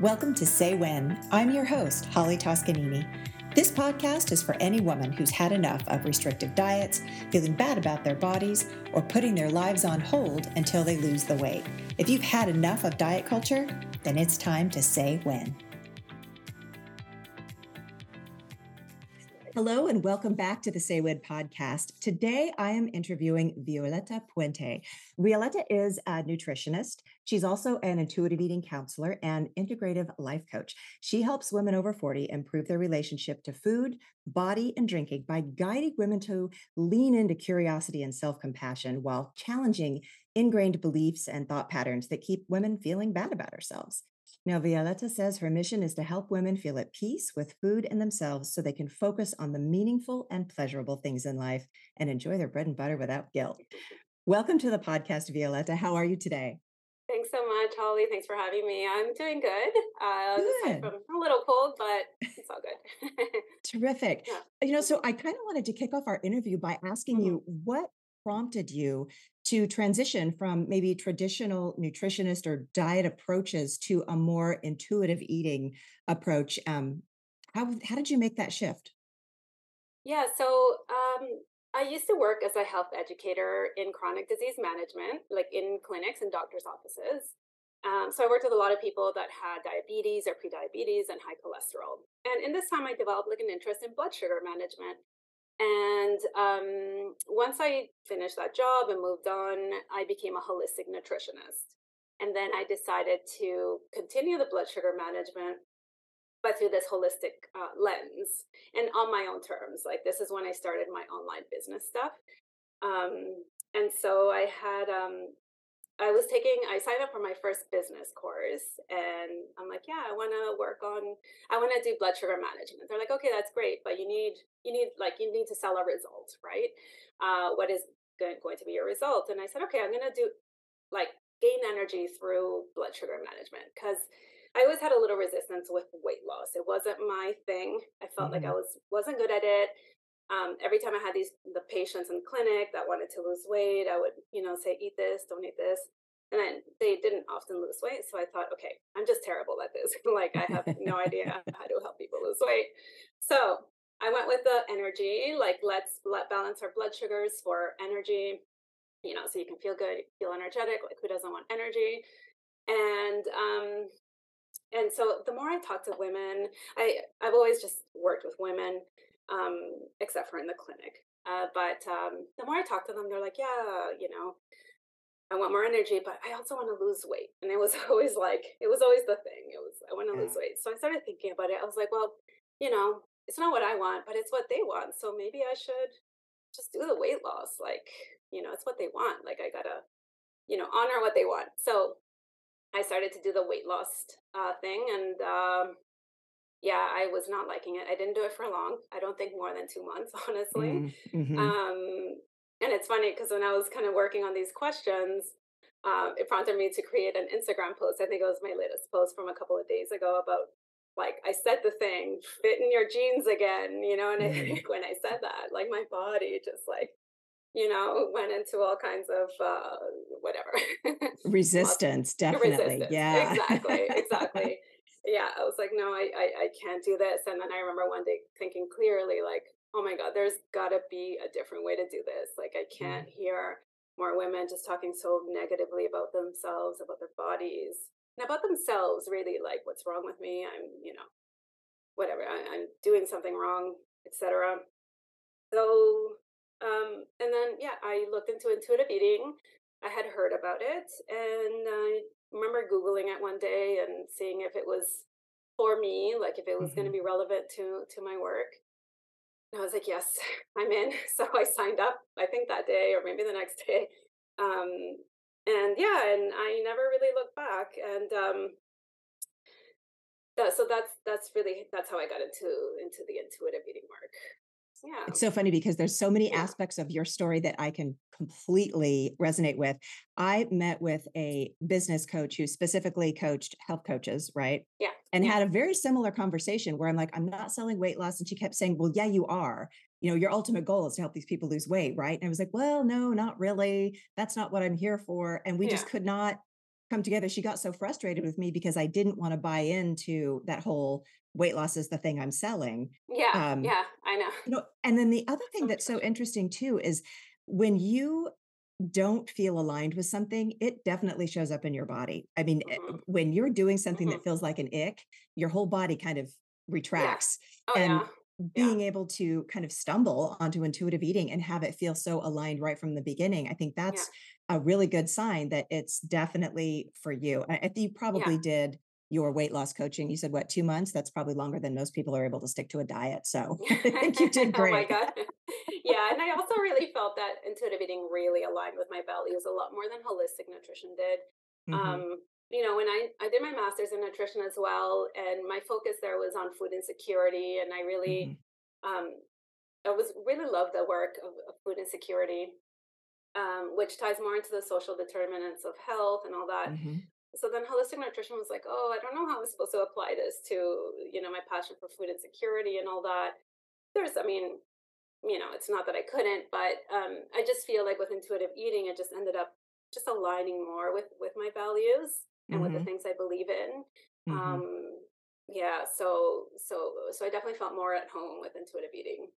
Welcome to Say When. I'm your host, Holly Toscanini. This podcast is for any woman who's had enough of restrictive diets, feeling bad about their bodies, or putting their lives on hold until they lose the weight. If you've had enough of diet culture, then it's time to say when. Hello and welcome back to the When podcast. Today I am interviewing Violeta Puente. Violeta is a nutritionist. She's also an intuitive eating counselor and integrative life coach. She helps women over 40 improve their relationship to food, body, and drinking by guiding women to lean into curiosity and self compassion while challenging ingrained beliefs and thought patterns that keep women feeling bad about ourselves. Now, Violeta says her mission is to help women feel at peace with food and themselves so they can focus on the meaningful and pleasurable things in life and enjoy their bread and butter without guilt. Welcome to the podcast, Violeta. How are you today? Thanks so much, Holly. Thanks for having me. I'm doing good. Uh, good. From a little cold, but it's all good. Terrific. Yeah. You know, so I kind of wanted to kick off our interview by asking mm-hmm. you what prompted you to transition from maybe traditional nutritionist or diet approaches to a more intuitive eating approach? Um, how how did you make that shift? Yeah, so um, I used to work as a health educator in chronic disease management, like in clinics and doctors' offices. Um, so I worked with a lot of people that had diabetes or prediabetes and high cholesterol. And in this time, I developed like an interest in blood sugar management and um, once I finished that job and moved on, I became a holistic nutritionist. And then I decided to continue the blood sugar management, but through this holistic uh, lens and on my own terms. Like, this is when I started my online business stuff. Um, and so I had um, I was taking, I signed up for my first business course and I'm like, yeah, I want to work on, I want to do blood sugar management. They're like, okay, that's great, but you need, you need, like, you need to sell a result, right? Uh, what is going, going to be your result? And I said, okay, I'm going to do like gain energy through blood sugar management because I always had a little resistance with weight loss. It wasn't my thing. I felt mm-hmm. like I mm-hmm. was, wasn't good at it um, every time I had these the patients in clinic that wanted to lose weight, I would you know say eat this, don't eat this, and then they didn't often lose weight. So I thought, okay, I'm just terrible at this. like I have no idea how to help people lose weight. So I went with the energy, like let's let balance our blood sugars for energy, you know, so you can feel good, feel energetic. Like who doesn't want energy? And um, and so the more I talk to women, I I've always just worked with women um, except for in the clinic. Uh, but um, the more I talk to them, they're like, yeah, you know, I want more energy, but I also want to lose weight. And it was always like, it was always the thing. It was, I want to yeah. lose weight. So I started thinking about it. I was like, well, you know, it's not what I want, but it's what they want. So maybe I should just do the weight loss. Like, you know, it's what they want. Like, I gotta, you know, honor what they want. So I started to do the weight loss uh, thing. And um, yeah, I was not liking it. I didn't do it for long. I don't think more than two months, honestly. Mm, mm-hmm. Um, and it's funny because when I was kind of working on these questions, um, it prompted me to create an Instagram post. I think it was my latest post from a couple of days ago about like I said the thing, fit in your jeans again, you know. And. I think when I said that, like my body just like you know, went into all kinds of uh, whatever resistance, definitely. Resistance. Yeah, exactly, exactly yeah, I was like, no, I, I, I can't do this. And then I remember one day thinking clearly, like, oh my God, there's got to be a different way to do this. Like, I can't mm. hear more women just talking so negatively about themselves, about their bodies, and about themselves, really, like, what's wrong with me? I'm, you know, whatever, I, am doing something wrong, etc. So, um, and then, yeah, I looked into intuitive eating. I had heard about it and I remember Googling it one day and seeing if it was for me, like if it was mm-hmm. going to be relevant to to my work. And I was like, yes, I'm in. So I signed up. I think that day or maybe the next day. Um, and yeah, and I never really looked back. And um, that, so that's that's really that's how I got into into the intuitive eating work. Yeah. It's so funny because there's so many aspects of your story that I can completely resonate with. I met with a business coach who specifically coached health coaches, right? Yeah. And had a very similar conversation where I'm like, I'm not selling weight loss. And she kept saying, Well, yeah, you are. You know, your ultimate goal is to help these people lose weight, right? And I was like, Well, no, not really. That's not what I'm here for. And we yeah. just could not come together. She got so frustrated with me because I didn't want to buy into that whole weight loss is the thing I'm selling. Yeah, Um, yeah, I know. you know, and then the other thing that's so interesting too is when you don't feel aligned with something, it definitely shows up in your body. I mean, eh, Mhm, when you're doing something mhm. that feels like an ick, your whole body kind of Yeah. retracts. Oh, And yeah. Yeah. being able to kind of stumble onto intuitive eating and have it feel so aligned right from the beginning, I think Yeah. that's a really good sign that it's definitely for you. I, think you Yeah. probably did your weight loss coaching. You said, what, two months? That's probably longer than most people are able to stick to a diet. So I think you did great. Oh my god. Yeah, and I also really felt that intuitive eating really aligned with my values a lot more than holistic nutrition did. hmm Um, you know, when I I did my master's in nutrition as well, and my focus there was on food insecurity, and I really hmm um I was really loved the work of, of food insecurity, um, which ties more into the social determinants of health and all that. hmm So then holistic nutrition was like, oh, I don't know how I'm supposed to apply this to, you know, my passion for food insecurity and all that. There's, I mean, you know, it's not that I couldn't, but um, I just feel like with intuitive eating, it just ended up just aligning more with with my values and with the hmm things I believe in. hmm Um, yeah, so so so I definitely felt more at home with intuitive eating.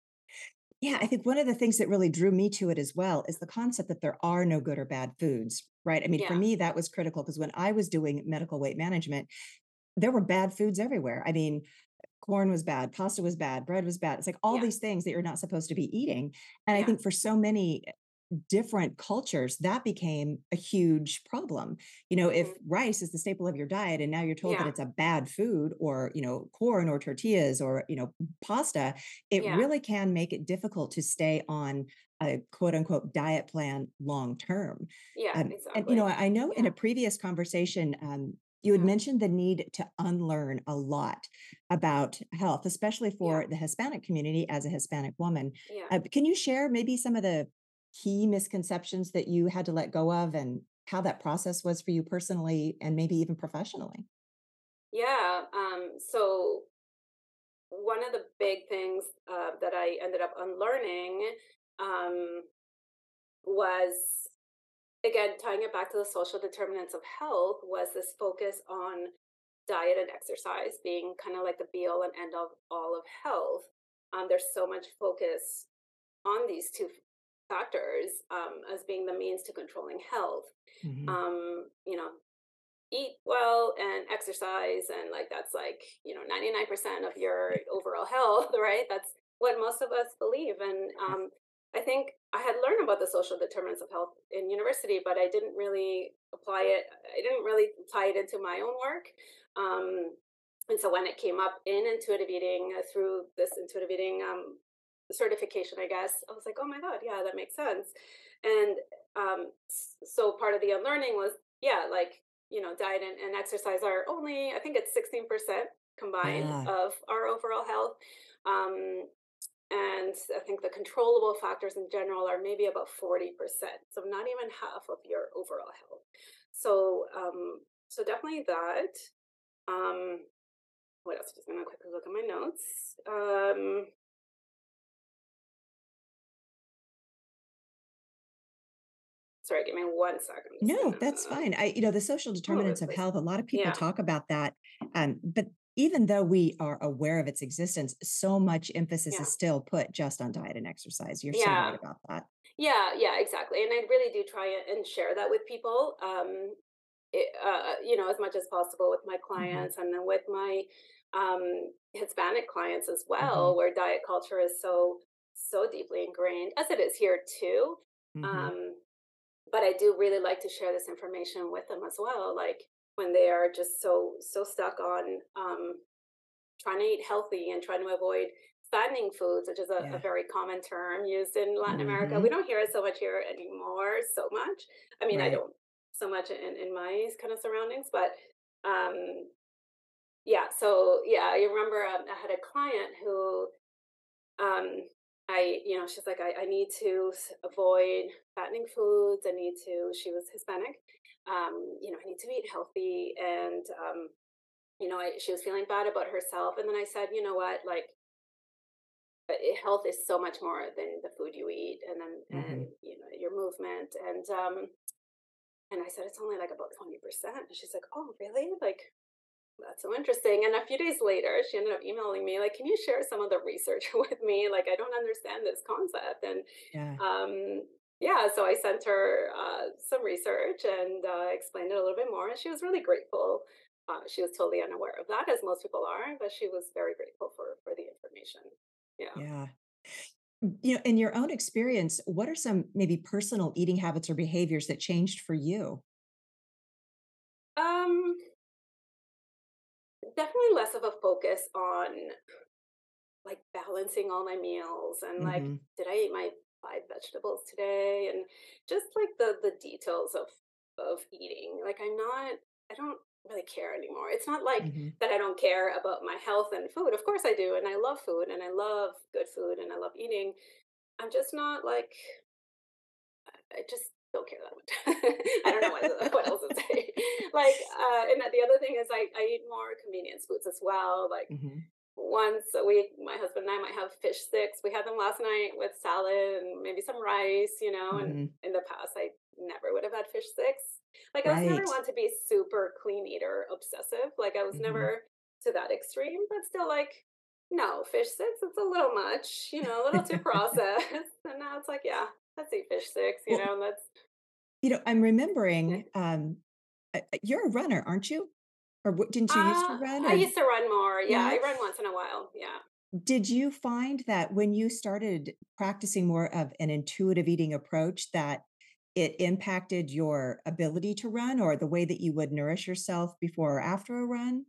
Yeah, I think one of the things that really drew me to it as well is the concept that there are no good or bad foods, right? I mean, for me, that was critical because when I was doing medical weight management, there were bad foods everywhere. I mean, corn was bad, pasta was bad, bread was bad. It's like all yeah, these things that you're not supposed to be eating. And I think for so many different cultures, that became a huge problem. You know, if hmm rice is the staple of your diet and now you're told that it's a bad food or, you know, corn or tortillas or, you know, pasta, it yeah, really can make it difficult to stay on a quote unquote diet plan long term. yeah, Um, and, you know. I know in a previous conversation, um, you had yeah, mentioned the need to unlearn a lot about health, especially yeah, for the Hispanic community as a Hispanic woman. yeah. Uh, can you share maybe some of the key misconceptions that you had to let go of and how that process was for you personally and maybe even professionally? Yeah. Um, so one of the big things uh, that I ended up unlearning um, was again tying it back to the social determinants of health was this focus on diet and exercise being kind of like the be all and end of all of health. Um, there's so much focus on these two factors um, as being the means to controlling health. hmm Um, you know, eat well and exercise and like that's like you know 99% of your overall health right that's what most of us believe and um, i think i had learned about the social determinants of health in university but i didn't really apply it i didn't really tie it into my own work um, and so when it came up in intuitive eating uh, through this intuitive eating um, certification i guess i was like oh my god yeah that makes sense and um, so part of the unlearning was yeah like you know, diet and, and exercise are only, I think it's 16% combined Ah, of our overall health. Um, and I think the controllable factors in general are maybe about 40%. So not even half of your overall health. So, um, so definitely that. Um, what else? Just gonna quickly look at my notes. Um, sorry, give me one second. No, that's fine. I, you know, the social all over the determinants of health, a lot of people Yeah, talk about that. Um, but even though we are aware of its existence, so much emphasis yeah, is still put just on diet and exercise. You're so right about that. Yeah, yeah, exactly. And I really do try and share that with people. Um, it, uh, you know, as much as possible with my hmm clients and then with my um, Hispanic clients as hmm well, where diet culture is so so deeply ingrained, as it is here too. hmm Um, but I do really like to share this information with them as well, like when they are just so so stuck on um, trying to eat healthy and trying to avoid fattening foods, which is a, a very common term used in Latin America. We hmm don't hear it so much here anymore, so much. I mean, I don't so much in, in my kind of surroundings, but um, yeah. So yeah, I remember um, I had a client who um, I, you know, she's like, I, I need to avoid fattening foods. I need to, she was Hispanic. Um, you know, I need to eat healthy. And, um, you know, I, she was feeling bad about herself. And then I said, you know what, like, uh, health is so much more than the food you eat and then and hmm you know your movement and um And I said, it's only like about 20%. And she's like, oh, really? Like, that's so interesting. And a few days later, she ended up emailing me, like, can you share some of the research with me? Like, I don't understand this concept. And Yeah. um, yeah, so I sent her uh, some research and uh, explained it a little bit more. And she was really grateful. Uh, she was totally unaware of that, as most people are, but she was very grateful for for the information. Yeah. Yeah. You know, in your own experience, what are some maybe personal eating habits or behaviors that changed for you? Um, definitely less of a focus on like balancing all my meals and like hmm did I eat my five vegetables today and just like the the details of of eating. Like I'm not I don't really care anymore. It's not like hmm that I don't care about my health and food. Of course I do and I love food and I love good food and I love eating. I'm just not like I just don't care that much. I don't know what, what else to say. like, uh, and the other thing is I, I eat more convenience foods as well. Like hmm once a week, my husband and I might have fish sticks. We had them last night with salad and maybe some rice, you know, and hmm in the past I never would have had fish sticks. Like I was never Right. one to be super clean eater obsessive. Like I was hmm never to that extreme, but still like, no, fish sticks, it's a little much, you know, a little too processed. And now it's like, yeah, let's eat fish sticks, you well, know, let's you know, I'm remembering um, uh, uh, you're a runner, aren't you? Or what, didn't you used to Uh, run? I used to run more. Yeah, yeah, I run once in a while. Yeah. did you find that when you started practicing more of an intuitive eating approach, that it impacted your ability to run or the way that you would nourish yourself before or after a run?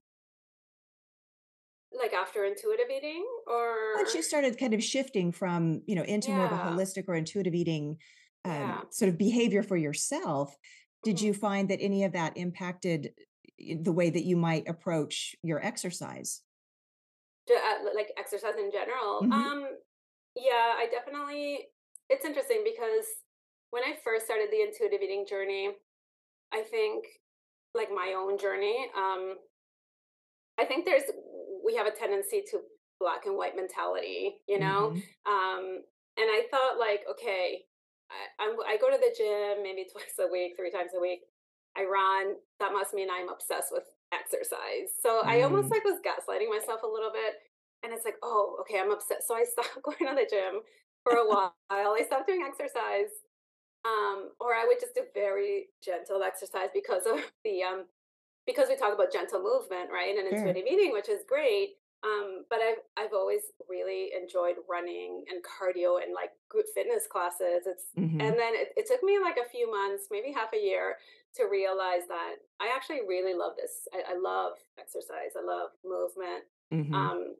Like after intuitive eating or Once you started kind of shifting from, you know, into more of a holistic or intuitive eating um, Yeah. sort of behavior for yourself, did Mhm. you find that any of that impacted the way that you might approach your exercise? Uh, like exercise in general. hmm Um yeah, I definitely it's interesting because when I first started the intuitive eating journey, I think like my own journey, um I think there's we have a tendency to black and white mentality, you know? hmm Um, and I thought like, okay, I, I'm I go to the gym maybe twice a week, three times a week. I run. That must mean I'm obsessed with exercise. So I almost Mm, like was gaslighting myself a little bit. And it's like, oh, okay, I'm obsessed. So I stopped going to the gym for a while. I stopped doing exercise. Um, or I would just do very gentle exercise because of the um because we talk about gentle movement, right, and sure. intuitive eating, which is great. Um, but I've I've always really enjoyed running and cardio and like group fitness classes. It's hmm and then it, it took me like a few months, maybe half a year, to realize that I actually really love this. I, I love exercise. I love movement. hmm Um,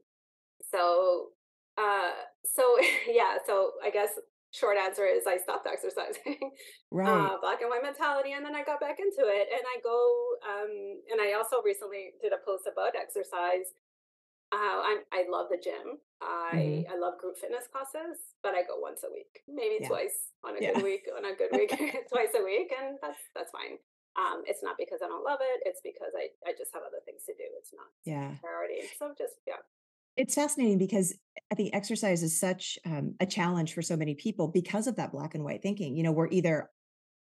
so uh, so yeah. So I guess short answer is I stopped exercising Right. uh, black and white mentality, and then I got back into it. And I go, um, and I also recently did a post about exercise. Uh, I'm, I love the gym. I hmm I love group fitness classes, but I go once a week, maybe Yeah. twice on a good week. On a good week, twice a week, and that's that's fine. Um, it's not because I don't love it. It's because I I just have other things to do. It's not yeah. priority. So just yeah, It's fascinating because I think exercise is such um, a challenge for so many people because of that black and white thinking. You know, we're either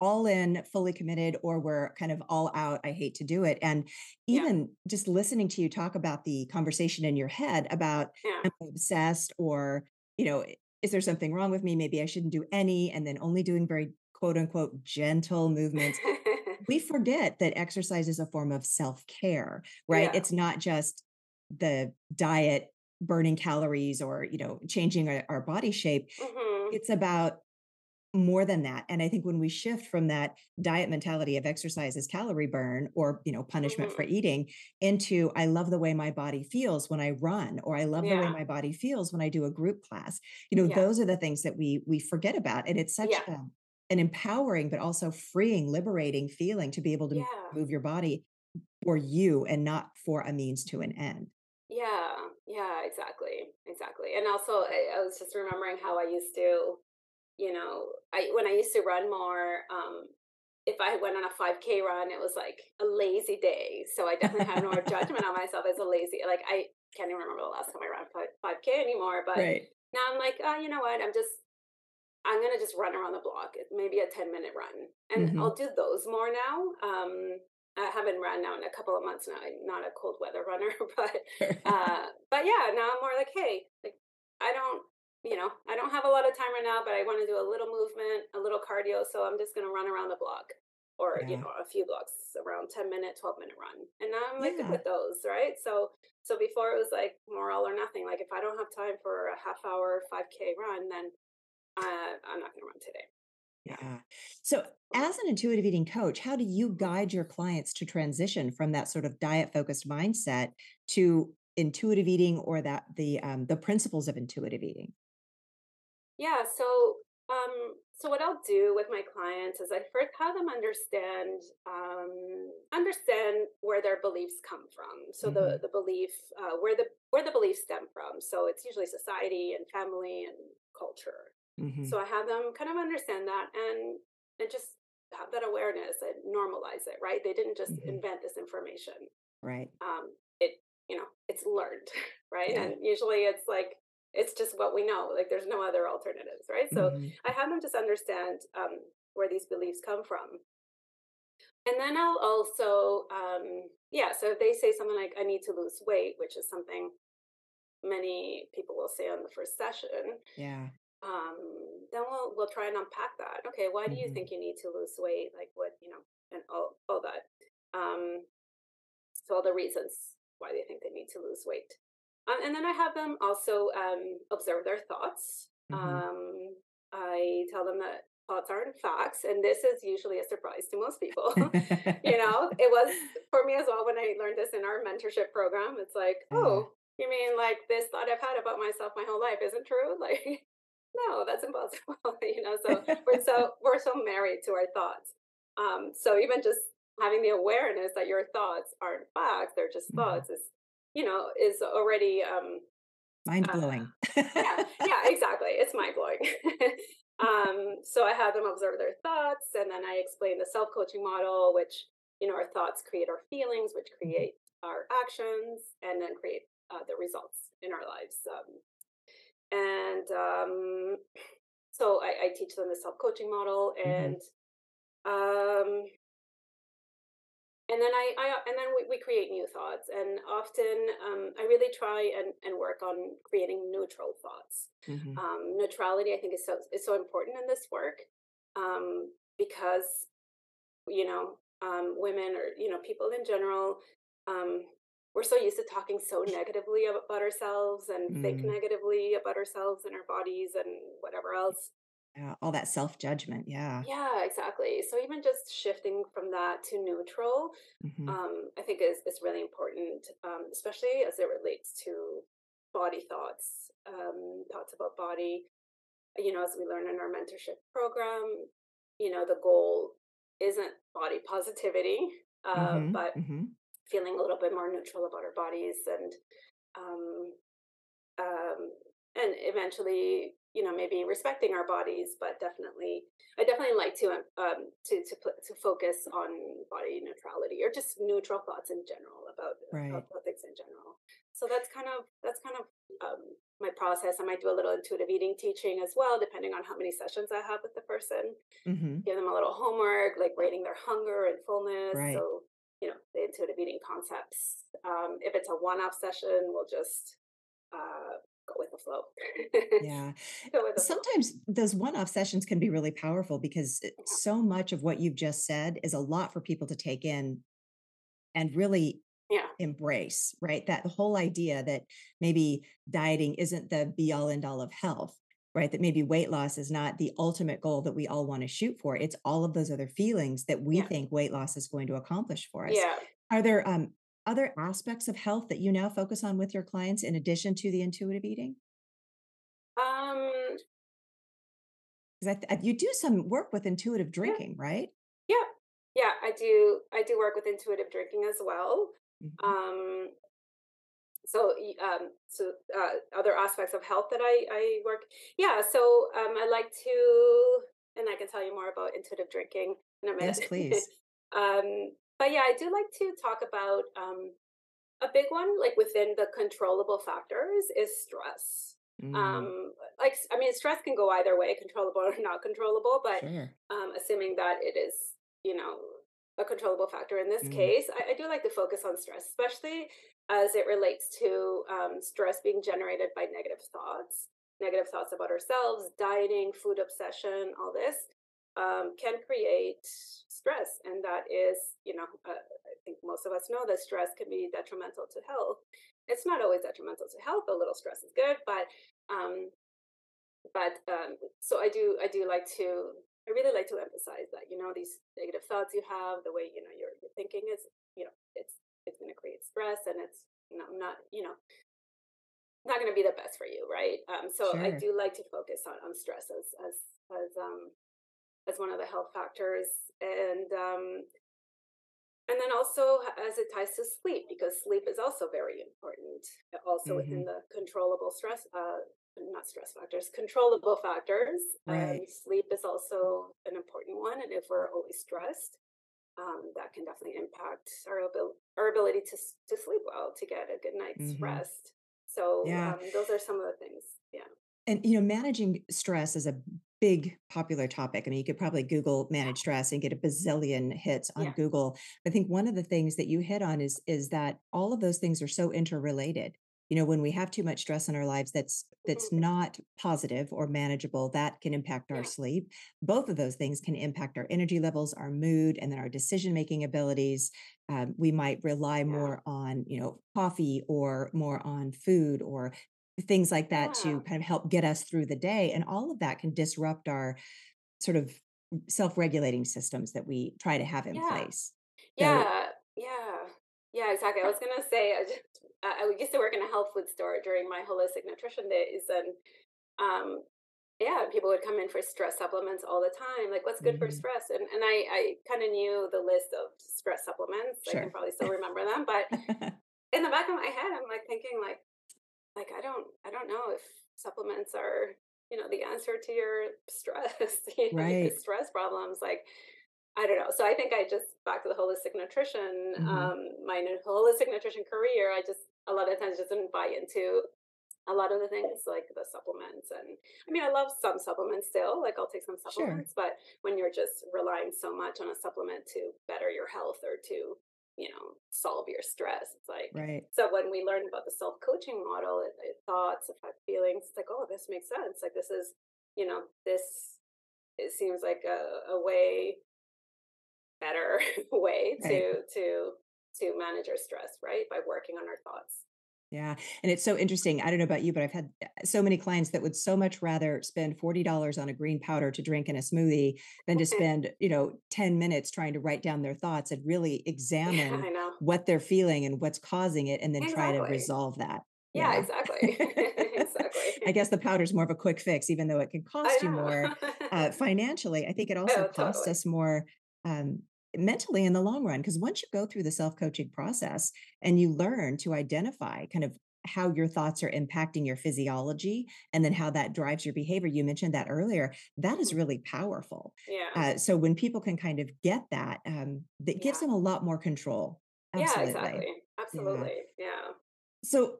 all in, fully committed, or we're kind of all out. I hate to do it. And yeah, even just listening to you talk about the conversation in your head about, yeah, am I obsessed or, you know, is there something wrong with me? Maybe I shouldn't do any, and then only doing very quote unquote gentle movements. We forget that exercise is a form of self care, right? yeah. It's not just the diet burning calories or you know changing our, our body shape hmm it's about more than that and i think when we shift from that diet mentality of exercise as calorie burn or you know punishment for hmm eating into i love the way my body feels when i run or i love the way my body feels when i do a group class. You know yeah, those are the things that we we forget about and it's such yeah, a, an empowering but also freeing liberating feeling to be able to yeah. move your body for you and not for a means to an end. Yeah, yeah, exactly, exactly. And also, I, I was just remembering how I used to, you know, I when I used to run more, um, if I went on a 5K run, it was like a lazy day. So I definitely had more judgment on myself as a lazy. Like I can't even remember the last time I ran 5, 5K anymore. But right now I'm like, oh, you know what? I'm just I'm gonna just run around the block, maybe a 10 minute run. And Mhm. I'll do those more now. Um, I haven't run now in a couple of months now. I'm not a cold weather runner, but uh, but yeah, now I'm more like, hey, like I don't, you know, I don't have a lot of time right now, but I want to do a little movement, a little cardio, so I'm just gonna run around the block or you know a few blocks around 10 minute 12 minute run. And now i'm like good with those right? So so before it was like more all or nothing like if i don't have time for a half hour 5k run then uh, i'm not going to run today yeah. So, as an intuitive eating coach, how do you guide your clients to transition from that sort of diet focused mindset to intuitive eating or that the um, the principles of intuitive eating? Yeah, so um so what I'll do with my clients is I first have them understand um understand where their beliefs come from. So the hmm the belief uh, where the where the beliefs stem from. So it's usually society and family and culture. Hmm So I have them kind of understand that and and just have that awareness and normalize it, right? They didn't just hmm invent this information Right. um, it you know it's learned right Yeah. and usually it's like it's just what we know like there's no other alternatives right so hmm i have them just understand um, where these beliefs come from and then i'll also um, yeah so if they say something like i need to lose weight which is something many people will say on the first session Yeah. Um, then we'll we'll try and unpack that okay why do you hmm think you need to lose weight like what you know and all, all that um, so all the reasons why they think they need to lose weight. Um, and then I have them also um, observe their thoughts. hmm Um, I tell them that thoughts aren't facts, and this is usually a surprise to most people. you know, it was for me as well when I learned this in our mentorship program. It's like, oh, you mean like this thought I've had about myself my whole life isn't true? Like, no, that's impossible. you know, so we're so we're so married to our thoughts. Um, so even just having the awareness that your thoughts aren't facts, they're just hmm thoughts is, you know, is already um Mind uh blowing. yeah, yeah, exactly. It's mind blowing. um, so I have them observe their thoughts and then I explain the self-coaching model, which, you know, our thoughts create our feelings, which Mhm. create our actions and then create uh, the results in our lives. Um, and um, so I, I teach them the self-coaching model Mhm. and um and then I, I and then we, we create new thoughts and often um, i really try and, and work on creating neutral thoughts Mhm. um, neutrality i think is so is so important in this work um, because you know um, women or you know people in general um, we're so used to talking so negatively about ourselves and think Mm. negatively about ourselves and our bodies and whatever else Yeah, all that self-judgment, yeah. yeah exactly so even just shifting from that to neutral Mhm. um, I think is is really important, um, especially as it relates to body thoughts, um, thoughts about body. You know, as we learn in our mentorship program, you know, the goal isn't body positivity, uh, Mhm. but Mhm. Feeling a little bit more neutral about our bodies and um, um, and eventually, you know, maybe respecting our bodies, but definitely, I definitely like to um um, to to put to focus on body neutrality or just neutral thoughts in general about Right. about things in general. So that's kind of that's kind of um, my process. I might do a little intuitive eating teaching as well, depending on how many sessions I have with the person. Mhm. Give them a little homework, like rating their hunger and fullness. Right. So you know the intuitive eating concepts. Um, if it's a one-off session, we'll just uh, go with the flow. Yeah. the flow. Sometimes those one-off sessions can be really powerful because Yeah. so much of what you've just said is a lot for people to take in and really Yeah. embrace, right? That whole idea that maybe dieting isn't the be all end all of health, right? That maybe weight loss is not the ultimate goal that we all want to shoot for. It's all of those other feelings that we Yeah. think weight loss is going to accomplish for us. Yeah. Are there um, other aspects of health that you now focus on with your clients in addition to the intuitive eating? Um, Because th- you do some work with intuitive yeah. drinking, right? Yeah. Yeah. I do I do work with intuitive drinking as well. Mhm. Um so um so uh other aspects of health that I I work yeah so um I like to and I can tell you more about intuitive drinking in a minute Yes, please. um but yeah I do like to talk about um a big one like within the controllable factors is stress um Mm, like s- i mean stress can go either way controllable or not controllable but sure. um assuming that it is you know a controllable factor in this Mm, case. I, I do like to focus on stress especially as it relates to um, stress being generated by negative thoughts negative thoughts about ourselves dieting food obsession all this um, can create stress and that is you know uh, i think most of us know that stress can be detrimental to health. It's not always detrimental to health a little stress is good but um, but um, so I do I do like to I really like to emphasize that you know these negative thoughts you have the way you know your your thinking is you know it's it's going to create stress and it's you know not you know not going to be the best for you right? Um so I do like to focus on on stress as as as um as one of the health factors and um and then also as it ties to sleep, because sleep is also very important, also within hmm the controllable stress, uh, not stress factors, controllable factors. Right. Um, sleep is also an important one. And if we're always stressed, um, that can definitely impact our, abil- our ability to, to sleep well, to get a good night's hmm rest. So Yeah. um, those are some of the things. Yeah. And, you know, managing stress is a big popular topic. I mean, you could probably Google manage stress and get a bazillion hits on Yeah. Google. I think one of the things that you hit on is is that all of those things are so interrelated. You know, when we have too much stress in our lives that's that's Mhm. not positive or manageable, that can impact our Yeah. sleep. Both of those things can impact our energy levels, our mood, and then our decision making abilities. Um, we might rely Yeah. more on, you know, coffee or more on food or things like that to kind of help get us through the day. And all of that can disrupt our sort of self regulating systems that we try to have in Yeah. place. So, Yeah, yeah, yeah, exactly. I was gonna say, I just I I used to work in a health food store during my holistic nutrition days, and um, yeah, people would come in for stress supplements all the time. Like, what's good for mhm, stress? And and I I kind of knew the list of stress supplements. Sure. I can probably still remember them, but in the back of my head, I'm like thinking like like I don't I don't know if supplements are you know the answer to your stress, you know, right. stress problems. Like I don't know. So I think I just back to the holistic nutrition, hmm um, my holistic nutrition career. I just a lot of times just didn't buy into a lot of the things like the supplements. And I mean, I love some supplements still. Like I'll take some Sure. supplements, but when you're just relying so much on a supplement to better your health or to you know solve your stress, it's like Right. so when we learned about the self coaching model, it, it thoughts, affect feelings. It's like oh, this makes sense. Like this is you know this it seems like a, a way better way Right. to to to manage our stress, right? By working on our thoughts. Yeah. And it's so interesting. I don't know about you, but I've had uh, so many clients that would so much rather spend $40 on a green powder to drink in a smoothie than to spend, you know, 10 minutes trying to write down their thoughts and really examine know. what they're feeling and what's causing it and then try to resolve that. Yeah, Yeah. exactly. I guess the powder's more of a quick fix, even though it can cost you more uh, financially. I think it also oh, costs totally. us more um, mentally in the long run. Because once you go through the self coaching process and you learn to identify kind of how your thoughts are impacting your physiology and then how that drives your behavior, you mentioned that earlier, that is Mhm. really powerful. Yeah. Uh, so when people can kind of get that, um, that gives them a lot more control. Yeah, Absolutely. exactly. Yeah. Absolutely. Yeah. So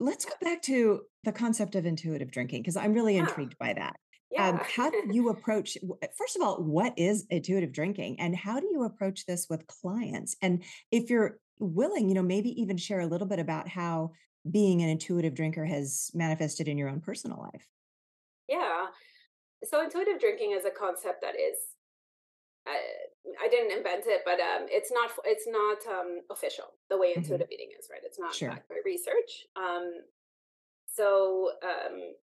let's go back to the concept of intuitive drinking because I'm really Yeah. intrigued by that. Um, how do you approach, uh, first of all, what is intuitive drinking and how do you approach this with clients? And if you're willing, you know, maybe even share a little bit about how being an intuitive drinker has manifested in your own personal life. yeah. So intuitive drinking is a concept that is I, I didn't invent it, but um, it's not it's not um, official the way hmm intuitive eating is, right? It's not Sure. backed by research. Um, so um,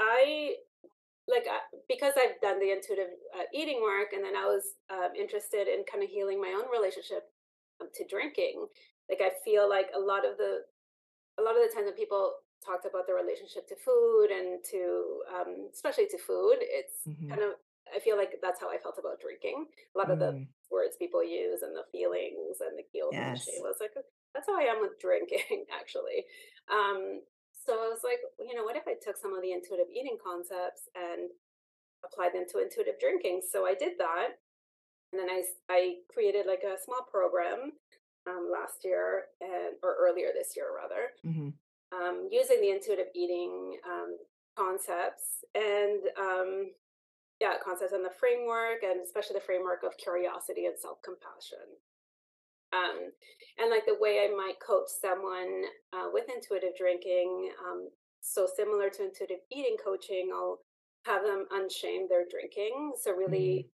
I like uh, because I've done the intuitive uh, eating work, and then I was um, interested in kind of healing my own relationship um, to drinking. Like I feel like a lot of the a lot of the times when people talked about their relationship to food and to um, especially to food, it's hmm kind of I feel like that's how I felt about drinking. A lot of the Mm, words people use and the feelings and the guilt and the shame. yes. I was like, that's how I am with drinking, actually. Um, so I was like, you know, what if I took some of the intuitive eating concepts and applied them to intuitive drinking? So I did that, and then I, I created like a small program um, last year and or earlier this year rather hmm um, using the intuitive eating um, concepts and um, yeah, concepts and the framework, and especially the framework of curiosity and self compassion. Um, and like the way I might coach someone uh, with intuitive drinking, um, so similar to intuitive eating coaching, I'll have them unshame their drinking. So Mhm. really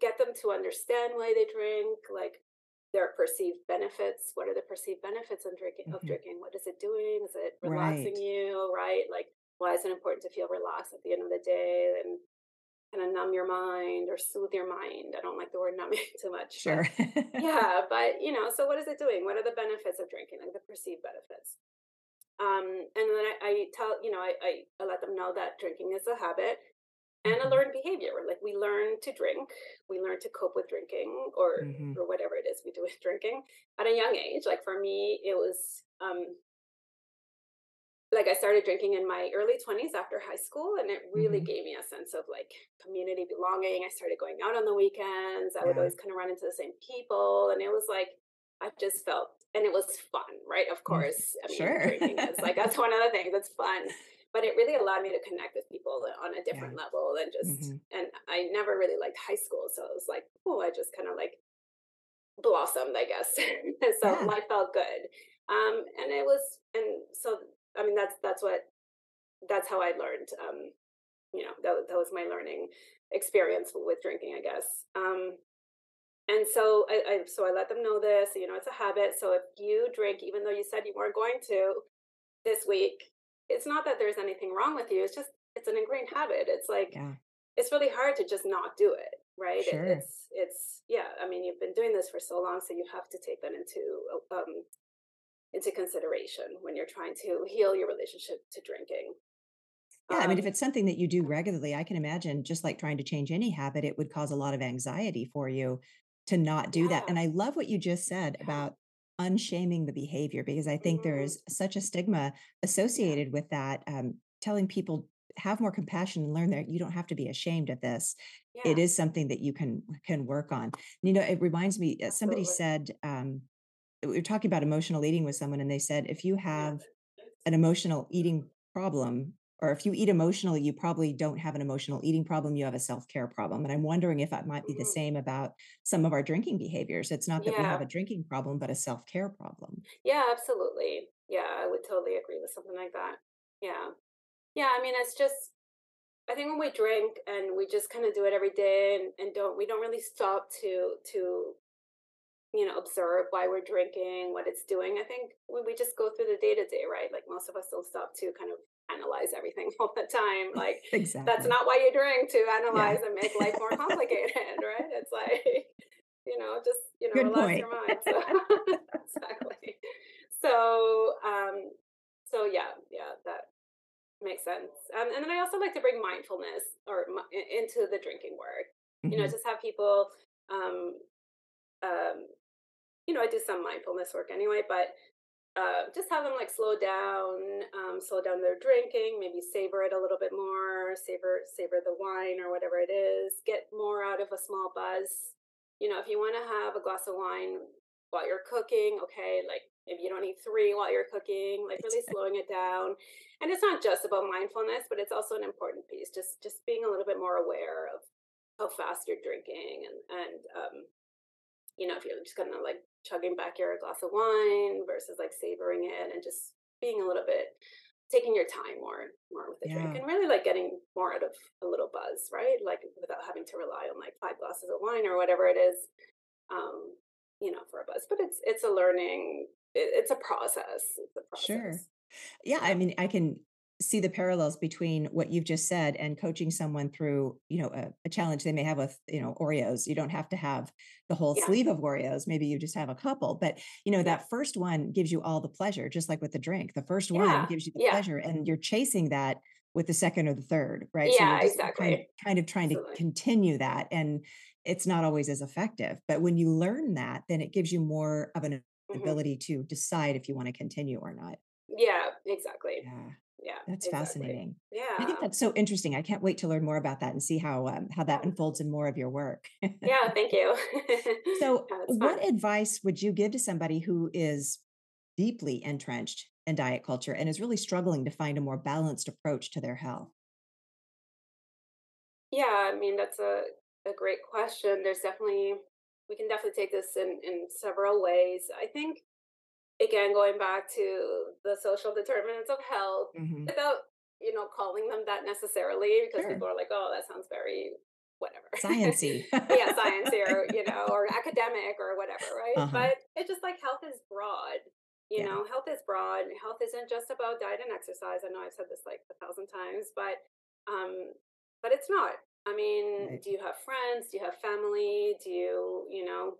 get them to understand why they drink, like their perceived benefits. What are the perceived benefits of drinking? Of Mhm. drinking, what is it doing? Is it relaxing Right. you? Right? Like, why is it important to feel relaxed at the end of the day? And kind of numb your mind or soothe your mind. I don't like the word numbing too much, Sure. yeah, but you know, so what is it doing? What are the benefits of drinking? Like the perceived benefits. Um, and then I, I tell, you know, I, I, I let them know that drinking is a habit and a Mhm. learned behavior. Like we learn to drink, we learn to cope with drinking or Mhm. or whatever it is we do with drinking at a young age. Like for me, it was um like I started drinking in my early 20s after high school and it really Mhm. gave me a sense of like community belonging. I started going out on the weekends. I would always kind of run into the same people and it was like I just felt and it was fun, right? Of Mm. course. I mean, Sure. drinking is like that's one of the things that's fun. But it really allowed me to connect with people on a Yeah. different level than just Mhm. and I never really liked high school. So it was like, oh, I just kind of like blossomed, I guess. so Yeah. life felt good. Um, and it was, and so I mean, that's that's what that's how I learned. Um, you know, that was- that was my learning experience with drinking, I guess. Um, and so I, I so I let them know this. You know, it's a habit. So if you drink, even though you said you weren't going to this week, it's not that there's anything wrong with you. It's just it's an ingrained habit. It's like Yeah. it's really hard to just not do it right it, Sure. it's it's yeah i mean you've been doing this for so long so you have to take that into um into consideration when you're trying to heal your relationship to drinking Yeah, I mean, if um it's something that you do regularly, I can imagine just like trying to change any habit, it would cause a lot of anxiety for you to not do that. And I love what you just said yeah about unshaming the behavior because I think there hmm is such a stigma yeah associated with that. Um, telling people have more compassion and learn that you don't have to be ashamed of this. It yeah is something that you can can work on. You know, it reminds me. uh, Somebody said um, we were talking about emotional eating with someone, and they said if you have an emotional eating problem, or if you eat emotionally, you probably don't have an emotional eating problem, you have a self-care problem. And I'm wondering if that might be the hmm same about some of our drinking behaviors. It's not that we have a drinking problem, but a self-care problem. yeah absolutely yeah i would totally agree with something like that yeah yeah i mean it's just I think when we drink and we just kind of do it every day and, and don't we don't really stop to to you know observe why we're drinking, what it's doing. I think we, we just go through the day to day, right? Like most of us don't stop to kind of analyze everything all the time. Like that's not why you drink to Yeah. analyze and make life more complicated, right? It's like you know just you know Good relax point. your mind. So exactly. So um so yeah yeah that Makes sense. Um, and then I also like to bring mindfulness or into the drinking work. You know, Mhm. just have people, um, um, you know, I do some mindfulness work anyway, but uh, just have them like slow down, um, slow down their drinking, maybe savor it a little bit more, savor savor the wine or whatever it is, get more out of a small buzz. You know, if you want to have a glass of wine while you're cooking, okay, like maybe you don't need three while you're cooking, like really slowing it down. And it's not just about mindfulness, but it's also an important piece. Just just being a little bit more aware of how fast you're drinking and and um, you know, if you're just kind of like chugging back your glass of wine versus like savoring it and just being a little bit taking your time more more with the drink and really like getting more out of a little buzz, right? Like without having to rely on like five glasses of wine or whatever it is, um, you know, for a buzz. But it's it's a learning, it, it's a process. It's a Sure. Yeah, I mean, I can see the parallels between what you've just said and coaching someone through, you know, a, a challenge they may have with, you know, Oreos. You don't have to have the whole Yeah. sleeve of Oreos. Maybe you just have a couple, but you know, Yeah. that first one gives you all the pleasure, just like with the drink. The first one gives you the Yeah. pleasure and you're chasing that with the second or the third, right? So you're Yeah, just kind of exactly. kind of trying to continue that and it's not always as effective. But when you learn that, then it gives you more of an hmm ability to decide if you want to continue or not. Yeah, exactly. Yeah. Yeah, That's exactly. fascinating. I think that's so interesting. I can't wait to learn more about that and see how um, how that unfolds in more of your work. Yeah, thank you. so, yeah, what advice would you give to somebody who is deeply entrenched in diet culture and is really struggling to find a more balanced approach to their health? Yeah, I mean, that's a, a great question. There's definitely, we can definitely take this in, in several ways. I think, again, going back to the social determinants of health, hmm without, you know, calling them that necessarily, because Sure. people are like, oh, that sounds very whatever. Sciency. yeah, science or, you know, or academic or whatever, right? uh-huh. But it's just like health is broad. You Yeah. know, health is broad. Health isn't just about diet and exercise. I know I've said this like a thousand times, but um, but it's not. I mean, Right. do you have friends? Do you have family? Do you, you know,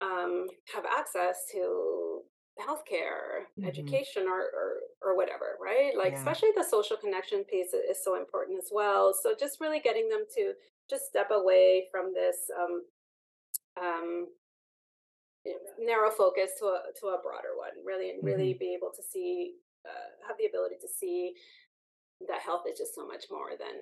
um, have access to healthcare, hmm education, or, or or whatever, right? Like, Yeah. especially the social connection piece is so important as well. So just really getting them to just step away from this um, um, narrow focus to a to a broader one, really, and really hmm be able to see, uh, have the ability to see that health is just so much more than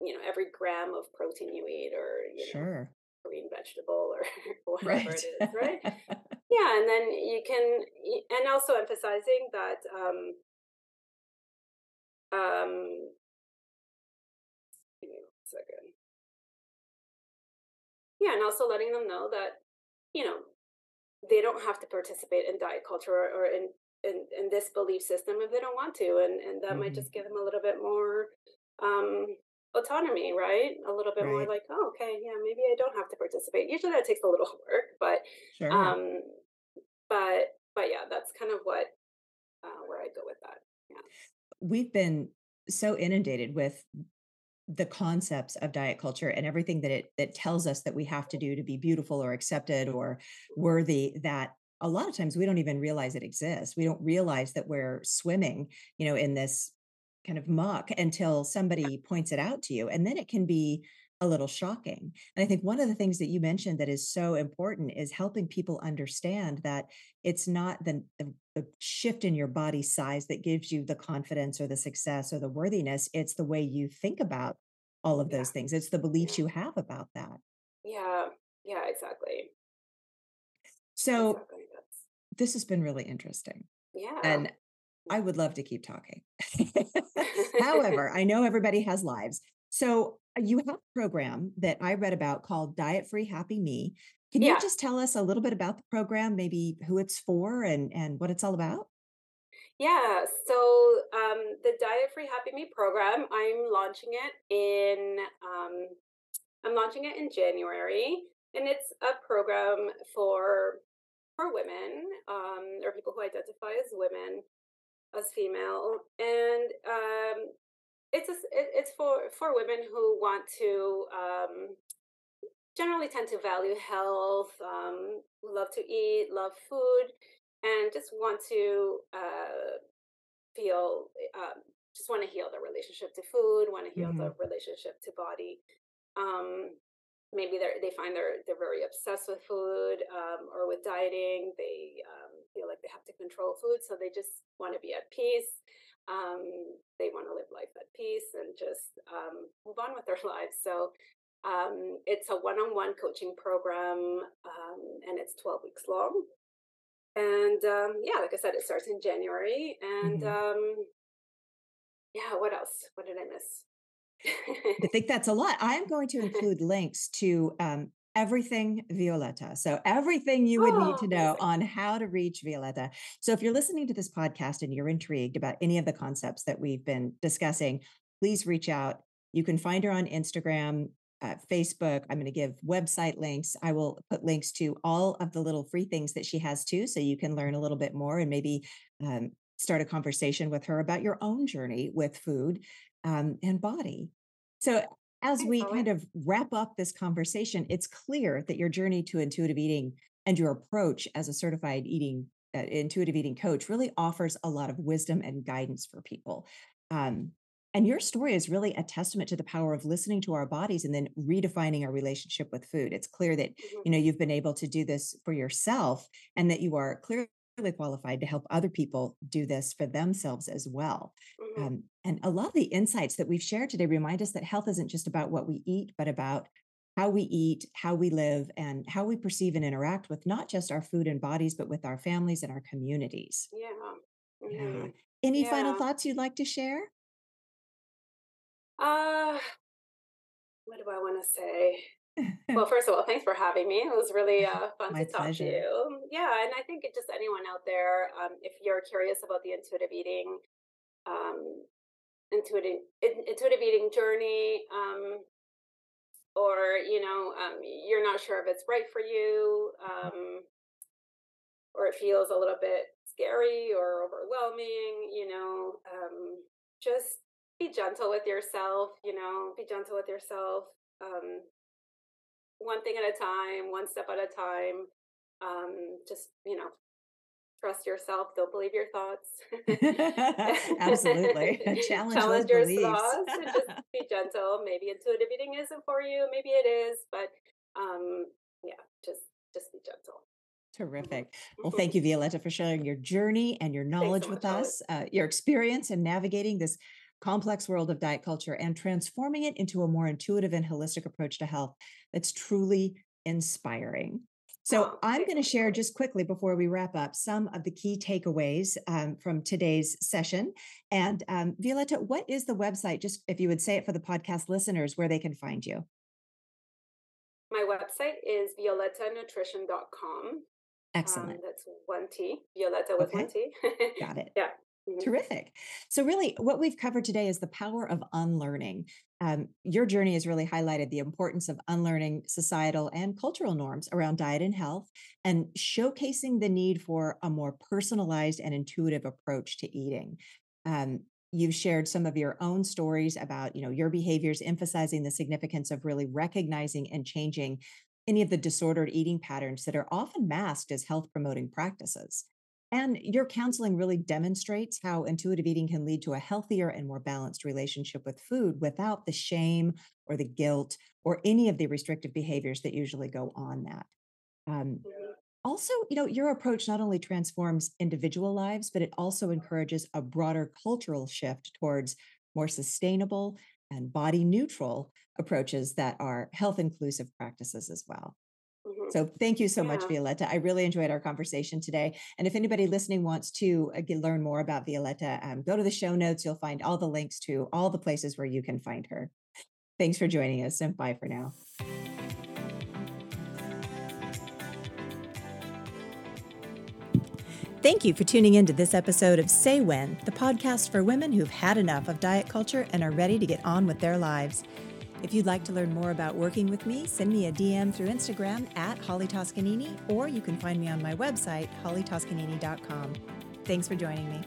you know every gram of protein you eat or you know Sure. green vegetable or whatever it Right. is, right? Yeah, and then you can, and also emphasizing that, um, um, give me one second. Yeah, and also letting them know that, you know, they don't have to participate in diet culture or, or in, in in this belief system if they don't want to, and and that might hmm just give them a little bit more um, autonomy, right? A little bit more like, oh, okay, yeah, maybe I don't have to participate. Usually that takes a little work, but Sure. um, but but yeah, that's kind of what uh, where I go with that. Yeah. We've been so inundated with the concepts of diet culture and everything that it that tells us that we have to do to be beautiful or accepted or worthy that a lot of times we don't even realize it exists. We don't realize that we're swimming, you know, in this kind of muck until somebody points it out to you and then it can be a little shocking. And I think one of the things that you mentioned that is so important is helping people understand that it's not the, the the shift in your body size that gives you the confidence or the success or the worthiness. It's the way you think about all of Yeah. those things. It's the beliefs you have about that. Yeah. Yeah, exactly. So Exactly. This has been really interesting. yeah. And I would love to keep talking. However, I know everybody has lives. So you have a program that I read about called Diet Free Happy Me. Can you just tell us a little bit about the program, maybe who it's for and, and what it's all about? Yeah. So um the Diet Free Happy Me program, I'm launching it in um I'm launching it in January. And it's a program for for women, um, or people who identify as women, as female. And um it's a, it, it's for for women who want to um generally tend to value health, um, love to eat, love food, and just want to uh, feel, um, just want to heal their relationship to food, want to heal the hmm relationship to body. Um, maybe they they find they're they're very obsessed with food um, or with dieting. They um, feel like they have to control food, so they just want to be at peace. Um, they want to live life at peace and just um, move on with their lives. So um, it's a one-on-one coaching program, um, and it's 12 weeks long. And um, yeah, like I said, it starts in January. And hmm um, yeah, what else? What did I miss? I think that's a lot. I am going to include links to um, everything Violeta. So, everything you would need oh, to know on how to reach Violeta. So, if you're listening to this podcast and you're intrigued about any of the concepts that we've been discussing, please reach out. You can find her on Instagram, uh, Facebook. I'm going to give website links. I will put links to all of the little free things that she has too. So, you can learn a little bit more and maybe um, start a conversation with her about your own journey with food um, and body. So, as we kind of wrap up this conversation, it's clear that your journey to intuitive eating and your approach as a certified eating uh, intuitive eating coach really offers a lot of wisdom and guidance for people. Um, and your story is really a testament to the power of listening to our bodies and then redefining our relationship with food. It's clear that Mhm, you know you've been able to do this for yourself and that you are clearly qualified to help other people do this for themselves as well. mhm. Um, and a lot of the insights that we've shared today remind us that health isn't just about what we eat, but about how we eat, how we live, and how we perceive and interact with not just our food and bodies, but with our families and our communities. Yeah. Mm-hmm. Yeah. Any yeah. final thoughts you'd like to share? Uh, what do I want to say? Well, first of all, thanks for having me. It was really uh, fun to talk pleasure. to you. Yeah, and I think just anyone out there, um, if you're curious about the intuitive eating, um, intuitive intuitive eating journey, um, or you know, um, you're not sure if it's right for you, um, or it feels a little bit scary or overwhelming, you know, um, just be gentle with yourself, you know, be gentle with yourself. Um, one thing at a time, one step at a time. Um, just, you know, trust yourself. Don't believe your thoughts. Absolutely. Challenge, Challenge your beliefs. thoughts. just be gentle. Maybe intuitive eating isn't for you. Maybe it is, but um, yeah, just just be gentle. Terrific. Well, mm-hmm. thank you, Violeta, for sharing your journey and your knowledge so with much, us, uh, your experience in navigating this complex world of diet culture and transforming it into a more intuitive and holistic approach to health that's truly inspiring. So, oh, I'm going to share just quickly before we wrap up some of the key takeaways um, from today's session. And um, Violeta, what is the website? Just if you would say it for the podcast listeners, where they can find you. My website is violetanutrition.com. Excellent. Um, that's one T. Violeta with okay. one T. Got it. Yeah. Mm-hmm. Terrific. So, really, what we've covered today is the power of unlearning. Um, your journey has really highlighted the importance of unlearning societal and cultural norms around diet and health and showcasing the need for a more personalized and intuitive approach to eating. Um, you've shared some of your own stories about you know your behaviors emphasizing the significance of really recognizing and changing any of the disordered eating patterns that are often masked as health promoting practices. And your counseling really demonstrates how intuitive eating can lead to a healthier and more balanced relationship with food without the shame or the guilt or any of the restrictive behaviors that usually go on that. Um, also, you know, your approach not only transforms individual lives, but it also encourages a broader cultural shift towards more sustainable and body neutral approaches that are health inclusive practices as well. So thank you so yeah. much, Violeta. I really enjoyed our conversation today. And if anybody listening wants to uh, learn more about Violeta, um, go to the show notes. You'll find all the links to all the places where you can find her. Thanks for joining us and bye for now. Thank you for tuning in to this episode of Say When, the podcast for women who've had enough of diet culture and are ready to get on with their lives. If you'd like to learn more about working with me, send me a DM through Instagram at Holly Toscanini, or you can find me on my website, hollytoscanini.com. Thanks for joining me.